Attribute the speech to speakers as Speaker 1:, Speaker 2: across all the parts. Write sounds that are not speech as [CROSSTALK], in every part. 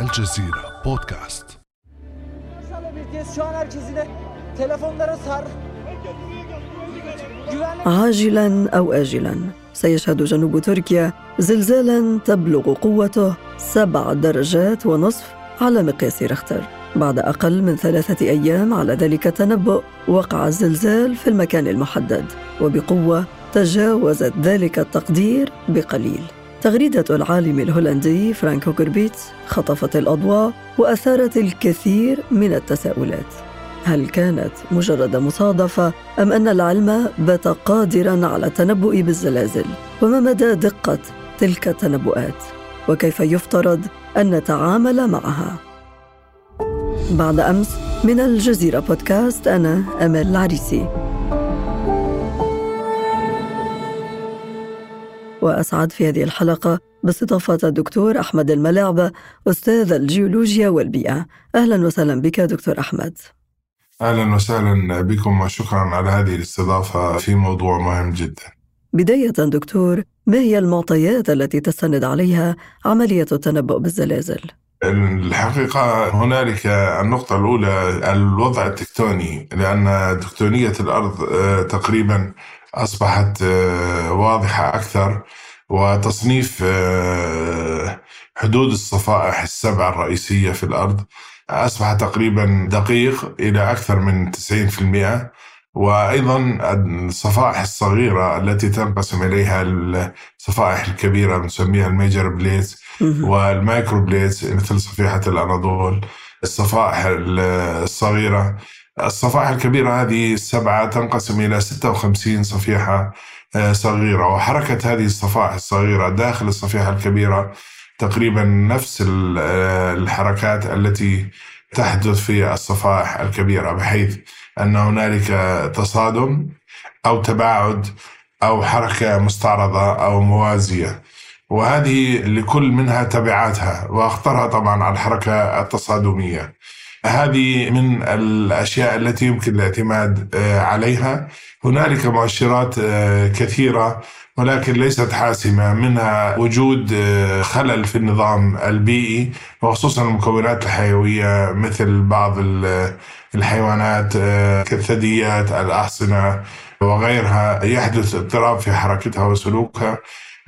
Speaker 1: الجزيرة بودكاست.
Speaker 2: عاجلا أو اجلا سيشهد جنوب تركيا زلزالا تبلغ قوته سبع درجات ونصف على مقياس ريختر بعد أقل من ثلاثة أيام على ذلك التنبؤ وقع الزلزال في المكان المحدد وبقوة تجاوزت ذلك التقدير بقليل. تغريدة العالم الهولندي فرانك هوغربيتس خطفت الأضواء وأثارت الكثير من التساؤلات هل كانت مجرد مصادفة أم أن العلم بات قادرا على التنبؤ بالزلازل؟ وما مدى دقة تلك التنبؤات؟ وكيف يفترض أن نتعامل معها؟ بعد أمس من الجزيرة بودكاست أنا أمل العريسي وأسعد في هذه الحلقة باستضافة الدكتور أحمد الملاعبة أستاذ الجيولوجيا والبيئة أهلا وسهلا بك دكتور أحمد
Speaker 3: أهلا وسهلا بكم وشكرا على هذه الاستضافة في موضوع مهم جدا.
Speaker 2: بداية دكتور ما هي المعطيات التي تستند عليها عملية التنبؤ بالزلازل؟
Speaker 3: الحقيقة هنالك النقطة الأولى الوضع التكتوني لأن تكتونية الأرض آه، تقريبا أصبحت آه، واضحة أكثر وتصنيف آه، حدود الصفائح السبع الرئيسية في الأرض أصبح تقريبا دقيق إلى أكثر من 90% وأيضا الصفائح الصغيرة التي تنقسم إليها الصفائح الكبيرة نسميها ال major plates وال micro plates مثل صفيحة الأناضول الصفائح الصغيرة الصفائح الكبيرة هذه السبعة تنقسم إلى 56 صفيحة آه، صغيرة. وحركة هذه الصفائح الصغيرة داخل الصفيحة الكبيرة تقريبا نفس آه، الحركات التي تحدث في الصفائح الكبيرة بحيث أن هنالك تصادم أو تباعد أو حركة مستعرضة أو موازية. وهذه لكل منها تبعاتها وأخطرها طبعا على الحركة التصادمية. هذه من الأشياء التي يمكن الاعتماد آه، عليها. هنالك مؤشرات آه، كثيرة ولكن ليست حاسمة منها وجود آه، خلل في النظام البيئي وخصوصا المكونات الحيوية مثل بعض ال- الحيوانات كالثدييات الأحصنة وغيرها. يحدث اضطراب في حركتها وسلوكها.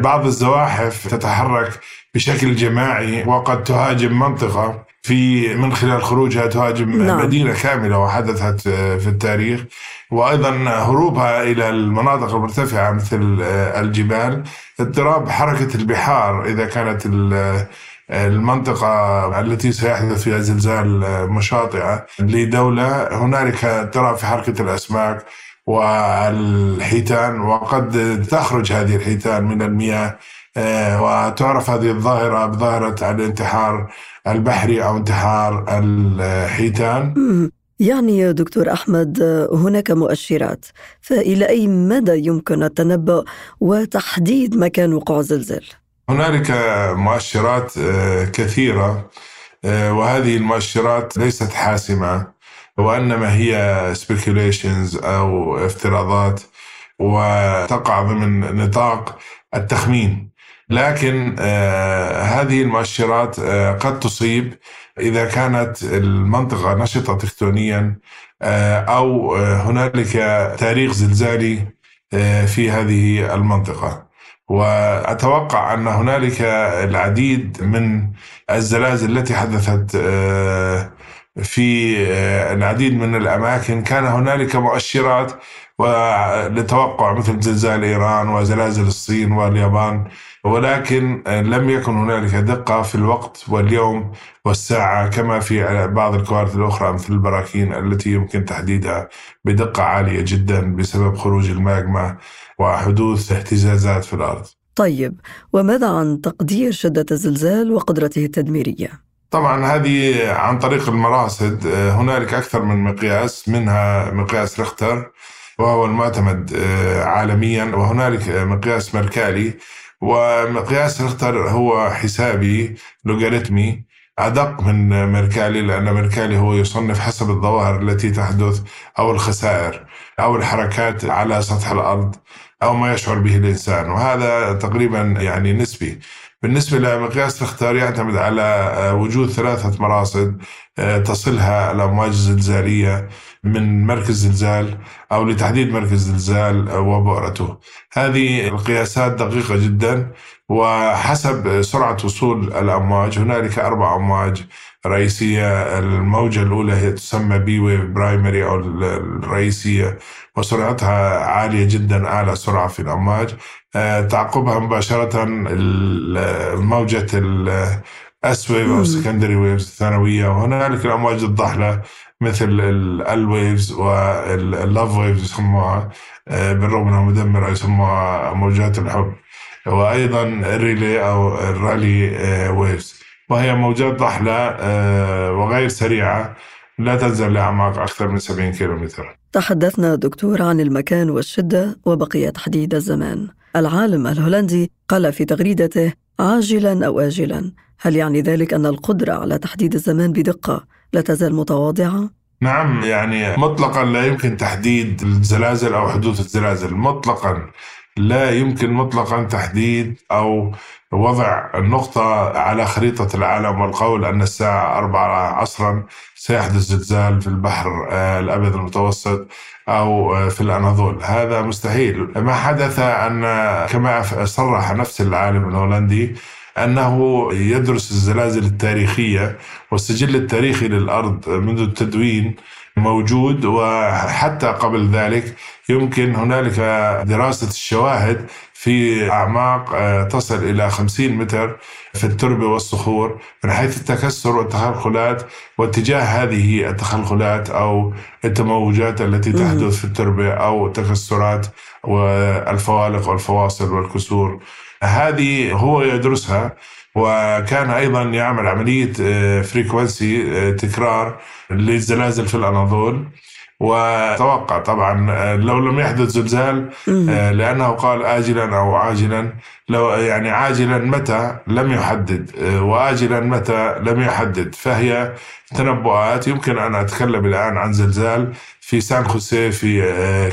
Speaker 3: بعض الزواحف تتحرك بشكل جماعي وقد تهاجم منطقة في من خلال خروجها تهاجم
Speaker 2: نعم.
Speaker 3: مدينة كاملة وحدثت آه، في التاريخ. وأيضا هروبها إلى المناطق المرتفعة مثل آه، الجبال. اضطراب حركة البحار إذا كانت ال- المنطقة التي سيحدث فيها زلزال آه، مشاطئة لدولة. هنالك اضطراب في حركة الأسماك. والحيتان وقد تخرج هذه الحيتان من المياه آه، وتعرف هذه الظاهرة بظاهرة الانتحار البحري أو انتحار الحيتان.
Speaker 2: يعني يا دكتور أحمد هناك مؤشرات فإلى أي مدى يمكن التنبؤ وتحديد مكان وقوع الزلزال؟
Speaker 3: هنالك مؤشرات آه، كثيرة آه، وهذه المؤشرات ليست حاسمة وإنما هي speculations أو افتراضات وتقع ضمن نطاق التخمين. لكن آه، هذه المؤشرات آه، قد تصيب إذا كانت المنطقة نشطة تكتونيا آه، آه، هنالك تاريخ زلزالي في هذه المنطقة. وأتوقع أن هنالك العديد من الزلازل التي حدثت في آه، العديد من الأماكن كان هنالك مؤشرات للتوقع مثل زلزال إيران وزلازل الصين واليابان ولكن آه، لم يكن هنالك دقة في الوقت واليوم والساعة كما في بعض الكوارث الأخرى مثل البراكين التي يمكن تحديدها بدقة عالية جدا بسبب خروج الماغما وحدوث اهتزازات في الأرض.
Speaker 2: طيب وماذا عن تقدير شدة الزلزال وقدرته التدميرية؟
Speaker 3: طبعا هذه عن طريق المراصد آه، هنالك أكثر من مقياس منها مقياس ريختر وهو المعتمد آه، عالميا وهنالك مقياس مركالي ومقياس ريختر هو حسابي لوغاريتمي أدق من ميركالي لأن ميركالي هو يصنف حسب الظواهر التي تحدث أو الخسائر أو الحركات على سطح الأرض أو ما يشعر به الإنسان وهذا تقريبا يعني نسبي. بالنسبة لمقياس الاختار يعتمد على آه، وجود ثلاثة مراصد آه، تصلها الأمواج الزلزالية من مركز زلزال أو لتحديد مركز زلزال وبؤرته. هذه القياسات دقيقة جدا وحسب سرعة وصول الأمواج هنالك أربع أمواج رئيسية. الموجة الأولى هي تسمى P wave primary أو الرئيسية وسرعتها عالية جدا أعلى سرعة في الأمواج. آه، تعقبها مباشرة موجة ال S wave أو ال secondary waves الثانوية. وهنالك الأمواج الضحلة مثل L waves وال Love waves يسموها آه، بالرغم إنها مدمرة يسموها موجات الحب. وأيضا ال Rayleigh أو ال Rayleigh waves وهي موجات ضحلة آه، وغير سريعة لا تنزل لأعماق أكثر من 70 كيلومتر
Speaker 2: تحدثنا دكتور عن المكان والشدة وبقي تحديد الزمان. العالم الهولندي قال في تغريدته عاجلا أو آجلا. هل يعني ذلك أن القدرة على تحديد الزمان بدقة؟ لا تزال متواضعة؟
Speaker 3: نعم يعني مطلقا لا يمكن تحديد الزلازل أو حدوث الزلازل. مطلقا لا يمكن مطلقا تحديد أو وضع النقطة على خريطة العالم والقول أن الساعة أربعة عصرا سيحدث زلزال في البحر آه، الأبيض المتوسط أو آه، في الأناضول. هذا مستحيل. ما حدث أن كما صرح نفس العالم الهولندي أنه يدرس الزلازل التاريخية والسجل التاريخي للأرض منذ التدوين موجود وحتى قبل ذلك يمكن هنالك دراسة الشواهد في أعماق آه، تصل إلى 50 متر في التربة والصخور من حيث التكسر والتخلخلات واتجاه هذه التخلخلات أو التموجات التي تحدث في التربة أو التكسرات والفوالق والفواصل والكسور. هذه هو يدرسها وكان أيضا يعمل عملية فريكونسي آه، آه، تكرار للزلازل في الأناضول. وتوقع طبعا آه، لو لم يحدث زلزال لأنه قال اجلا أو عاجلا لو يعني عاجلا متى لم يحدد وآجلا متى لم يحدد. فهي تنبؤات. يمكن أن أتكلم الآن عن زلزال في سان خوسيه في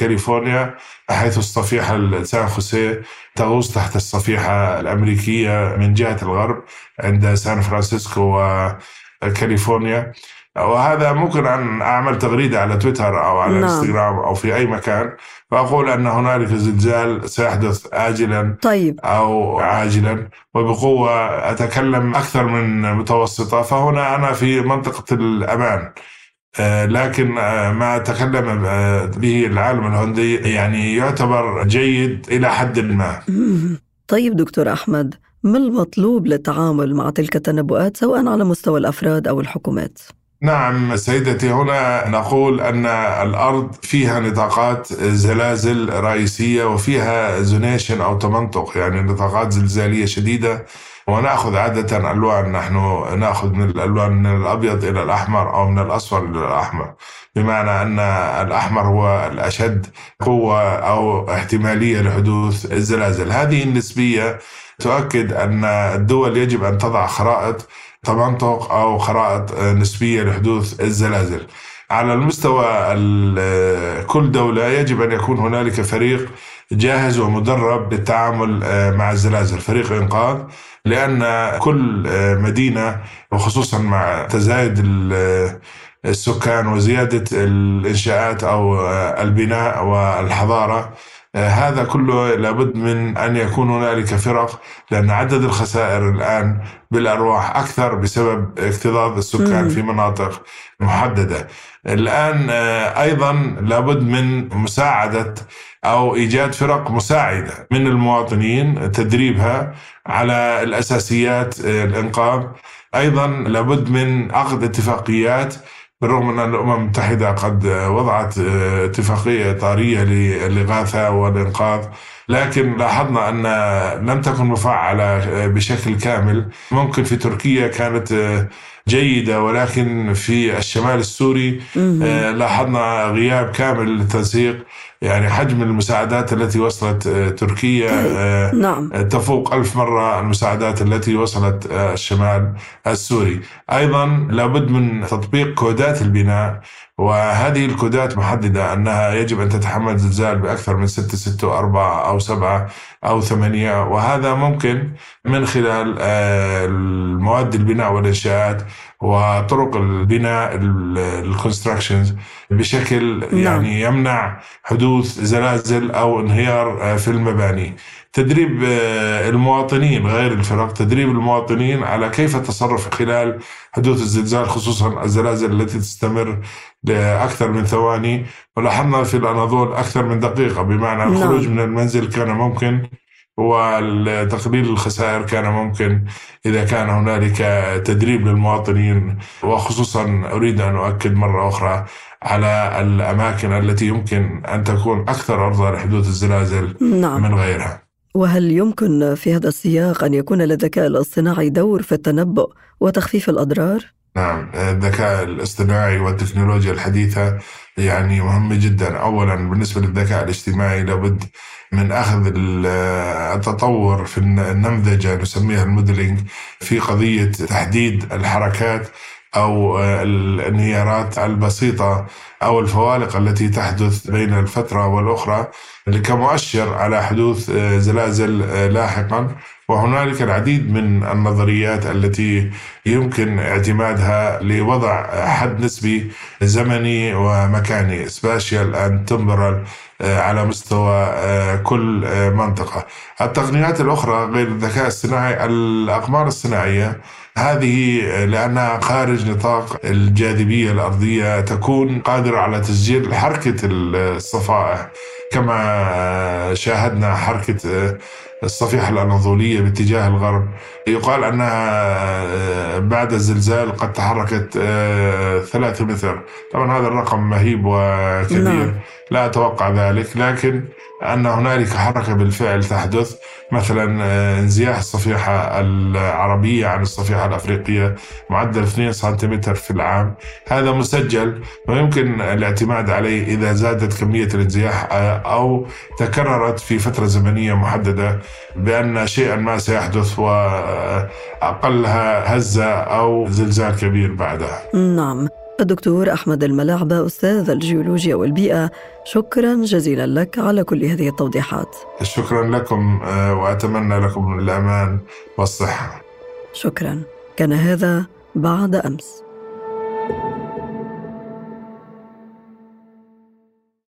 Speaker 3: كاليفورنيا حيث الصفيحة سان خوسيه تغوص تحت الصفيحة الأمريكية من جهة الغرب عند سان فرانسيسكو وكاليفورنيا. وهذا ممكن أن أعمل تغريدة على تويتر أو على نعم. الانستغرام أو في أي مكان وأقول أن هنالك زلزال سيحدث آجلا
Speaker 2: طيب.
Speaker 3: أو عاجلا وبقوة أتكلم أكثر من متوسطة فهنا أنا في منطقة الأمان آه، لكن آه، ما تكلم آه، به العالم الهندي يعني يعتبر جيد إلى حد ما [LAUGHS]
Speaker 2: طيب دكتور أحمد ما المطلوب للتعامل مع تلك التنبؤات سواء على مستوى الأفراد أو الحكومات؟
Speaker 3: نعم سيدتي هنا نقول أن الأرض فيها نطاقات زلازل رئيسية وفيها زونيشن أو تمنطق يعني نطاقات زلزالية شديدة. ونأخذ عادة الوان نحن نأخذ من الألوان من الأبيض إلى الأحمر أو من الأصفر إلى الأحمر. بمعنى أن الأحمر هو الأشد قوة أو احتمالية لحدوث الزلازل. هذه النسبية تؤكد أن الدول يجب أن تضع خرائط تمنطق أو خرائط نسبية لحدوث الزلازل. على المستوى كل دولة يجب أن يكون هنالك فريق جاهز ومدرب للتعامل مع الزلازل. فريق إنقاذ لأن كل آه، مدينة وخصوصا مع تزايد آه، السكان وزيادة الإنشاءات أو آه، البناء والحضارة هذا كله لابد من أن يكون هنالك فرق لأن عدد الخسائر الآن بالأرواح أكثر بسبب اكتظاظ السكان في مناطق محددة. الآن أيضا لابد من مساعدة أو إيجاد فرق مساعدة من المواطنين تدريبها على الأساسيات آه، الإنقاذ. أيضا لابد من عقد اتفاقيات بالرغم من أن الأمم المتحدة قد وضعت اتفاقية إطارية للإغاثة والإنقاذ لكن لاحظنا أن لم تكن مفعلة بشكل كامل. ممكن في تركيا كانت جيدة ولكن في الشمال السوري لاحظنا غياب كامل للتنسيق يعني حجم المساعدات التي وصلت آه، تركيا. [COUGHS] آه،
Speaker 2: نعم.
Speaker 3: آه، تفوق ألف مرة المساعدات التي وصلت الشمال السوري أيضا لابد من تطبيق كودات البناء وهذه الكودات محددة أنها يجب أن تتحمل زلزال بأكثر من 6 6 4 أو 7 أو 8 وهذا ممكن من خلال آه، المواد البناء والإنشاءات وطرق البناء الكونستراكشنز بشكل نعم. يعني يمنع حدوث زلازل أو انهيار آه، في المباني تدريب آه، المواطنين غير الفرق تدريب المواطنين على كيف التصرف خلال حدوث الزلزال خصوصا الزلازل التي تستمر لأكثر من ثواني ولاحظنا في الأناضول أكثر من دقيقة بمعنى نعم. الخروج من المنزل كان ممكن وتقليل الخسائر كان ممكن إذا كان هنالك تدريب للمواطنين وخصوصا أريد أن أؤكد مرة أخرى على الأماكن التي يمكن أن تكون أكثر عرضة لحدوث الزلازل نعم. من غيرها
Speaker 2: وهل يمكن في هذا السياق أن يكون للذكاء الاصطناعي دور في التنبؤ وتخفيف الأضرار؟
Speaker 3: نعم الذكاء الاصطناعي والتكنولوجيا الحديثة يعني مهمة جدا. أولا بالنسبة للذكاء الاجتماعي لابد من أخذ التطور في النمذجة نسميها ال modeling في قضية تحديد الحركات أو الانهيارات البسيطة أو الفوالق التي تحدث بين الفترة والأخرى كمؤشر على حدوث زلازل لاحقا. وهنالك العديد من النظريات التي يمكن اعتمادها لوضع حد نسبي زمني ومكاني spatial and temporal على مستوى آه، كل آه، منطقة. التقنيات الأخرى غير الذكاء الصناعي الأقمار الصناعية هذه لأنها خارج نطاق الجاذبية الأرضية تكون قادرة على تسجيل حركة الصفائح. كما شاهدنا حركة الصفيحة الأناضولية باتجاه الغرب. يقال أنها بعد الزلزال قد تحركت ثلاثة متر. طبعا هذا الرقم مهيب وكبير. نعم. لا أتوقع ذلك لكن أن هنالك حركة بالفعل تحدث. مثلا آه، انزياح الصفيحة العربية عن الصفيحة الأفريقية معدل 2 سنتيمتر في العام. هذا مسجل ويمكن الاعتماد عليه إذا زادت كمية الانزياح آه، أو تكررت في فترة زمنية محددة. بأن شيئا ما سيحدث وأقلها هزة أو زلزال كبير بعدها.
Speaker 2: نعم. الدكتور أحمد الملاعبة أستاذ الجيولوجيا والبيئة شكرا جزيلا لك على كل هذه التوضيحات.
Speaker 3: شكرا لكم آه، وأتمنى لكم الأمان والصحة.
Speaker 2: شكرا. كان هذا بعد أمس.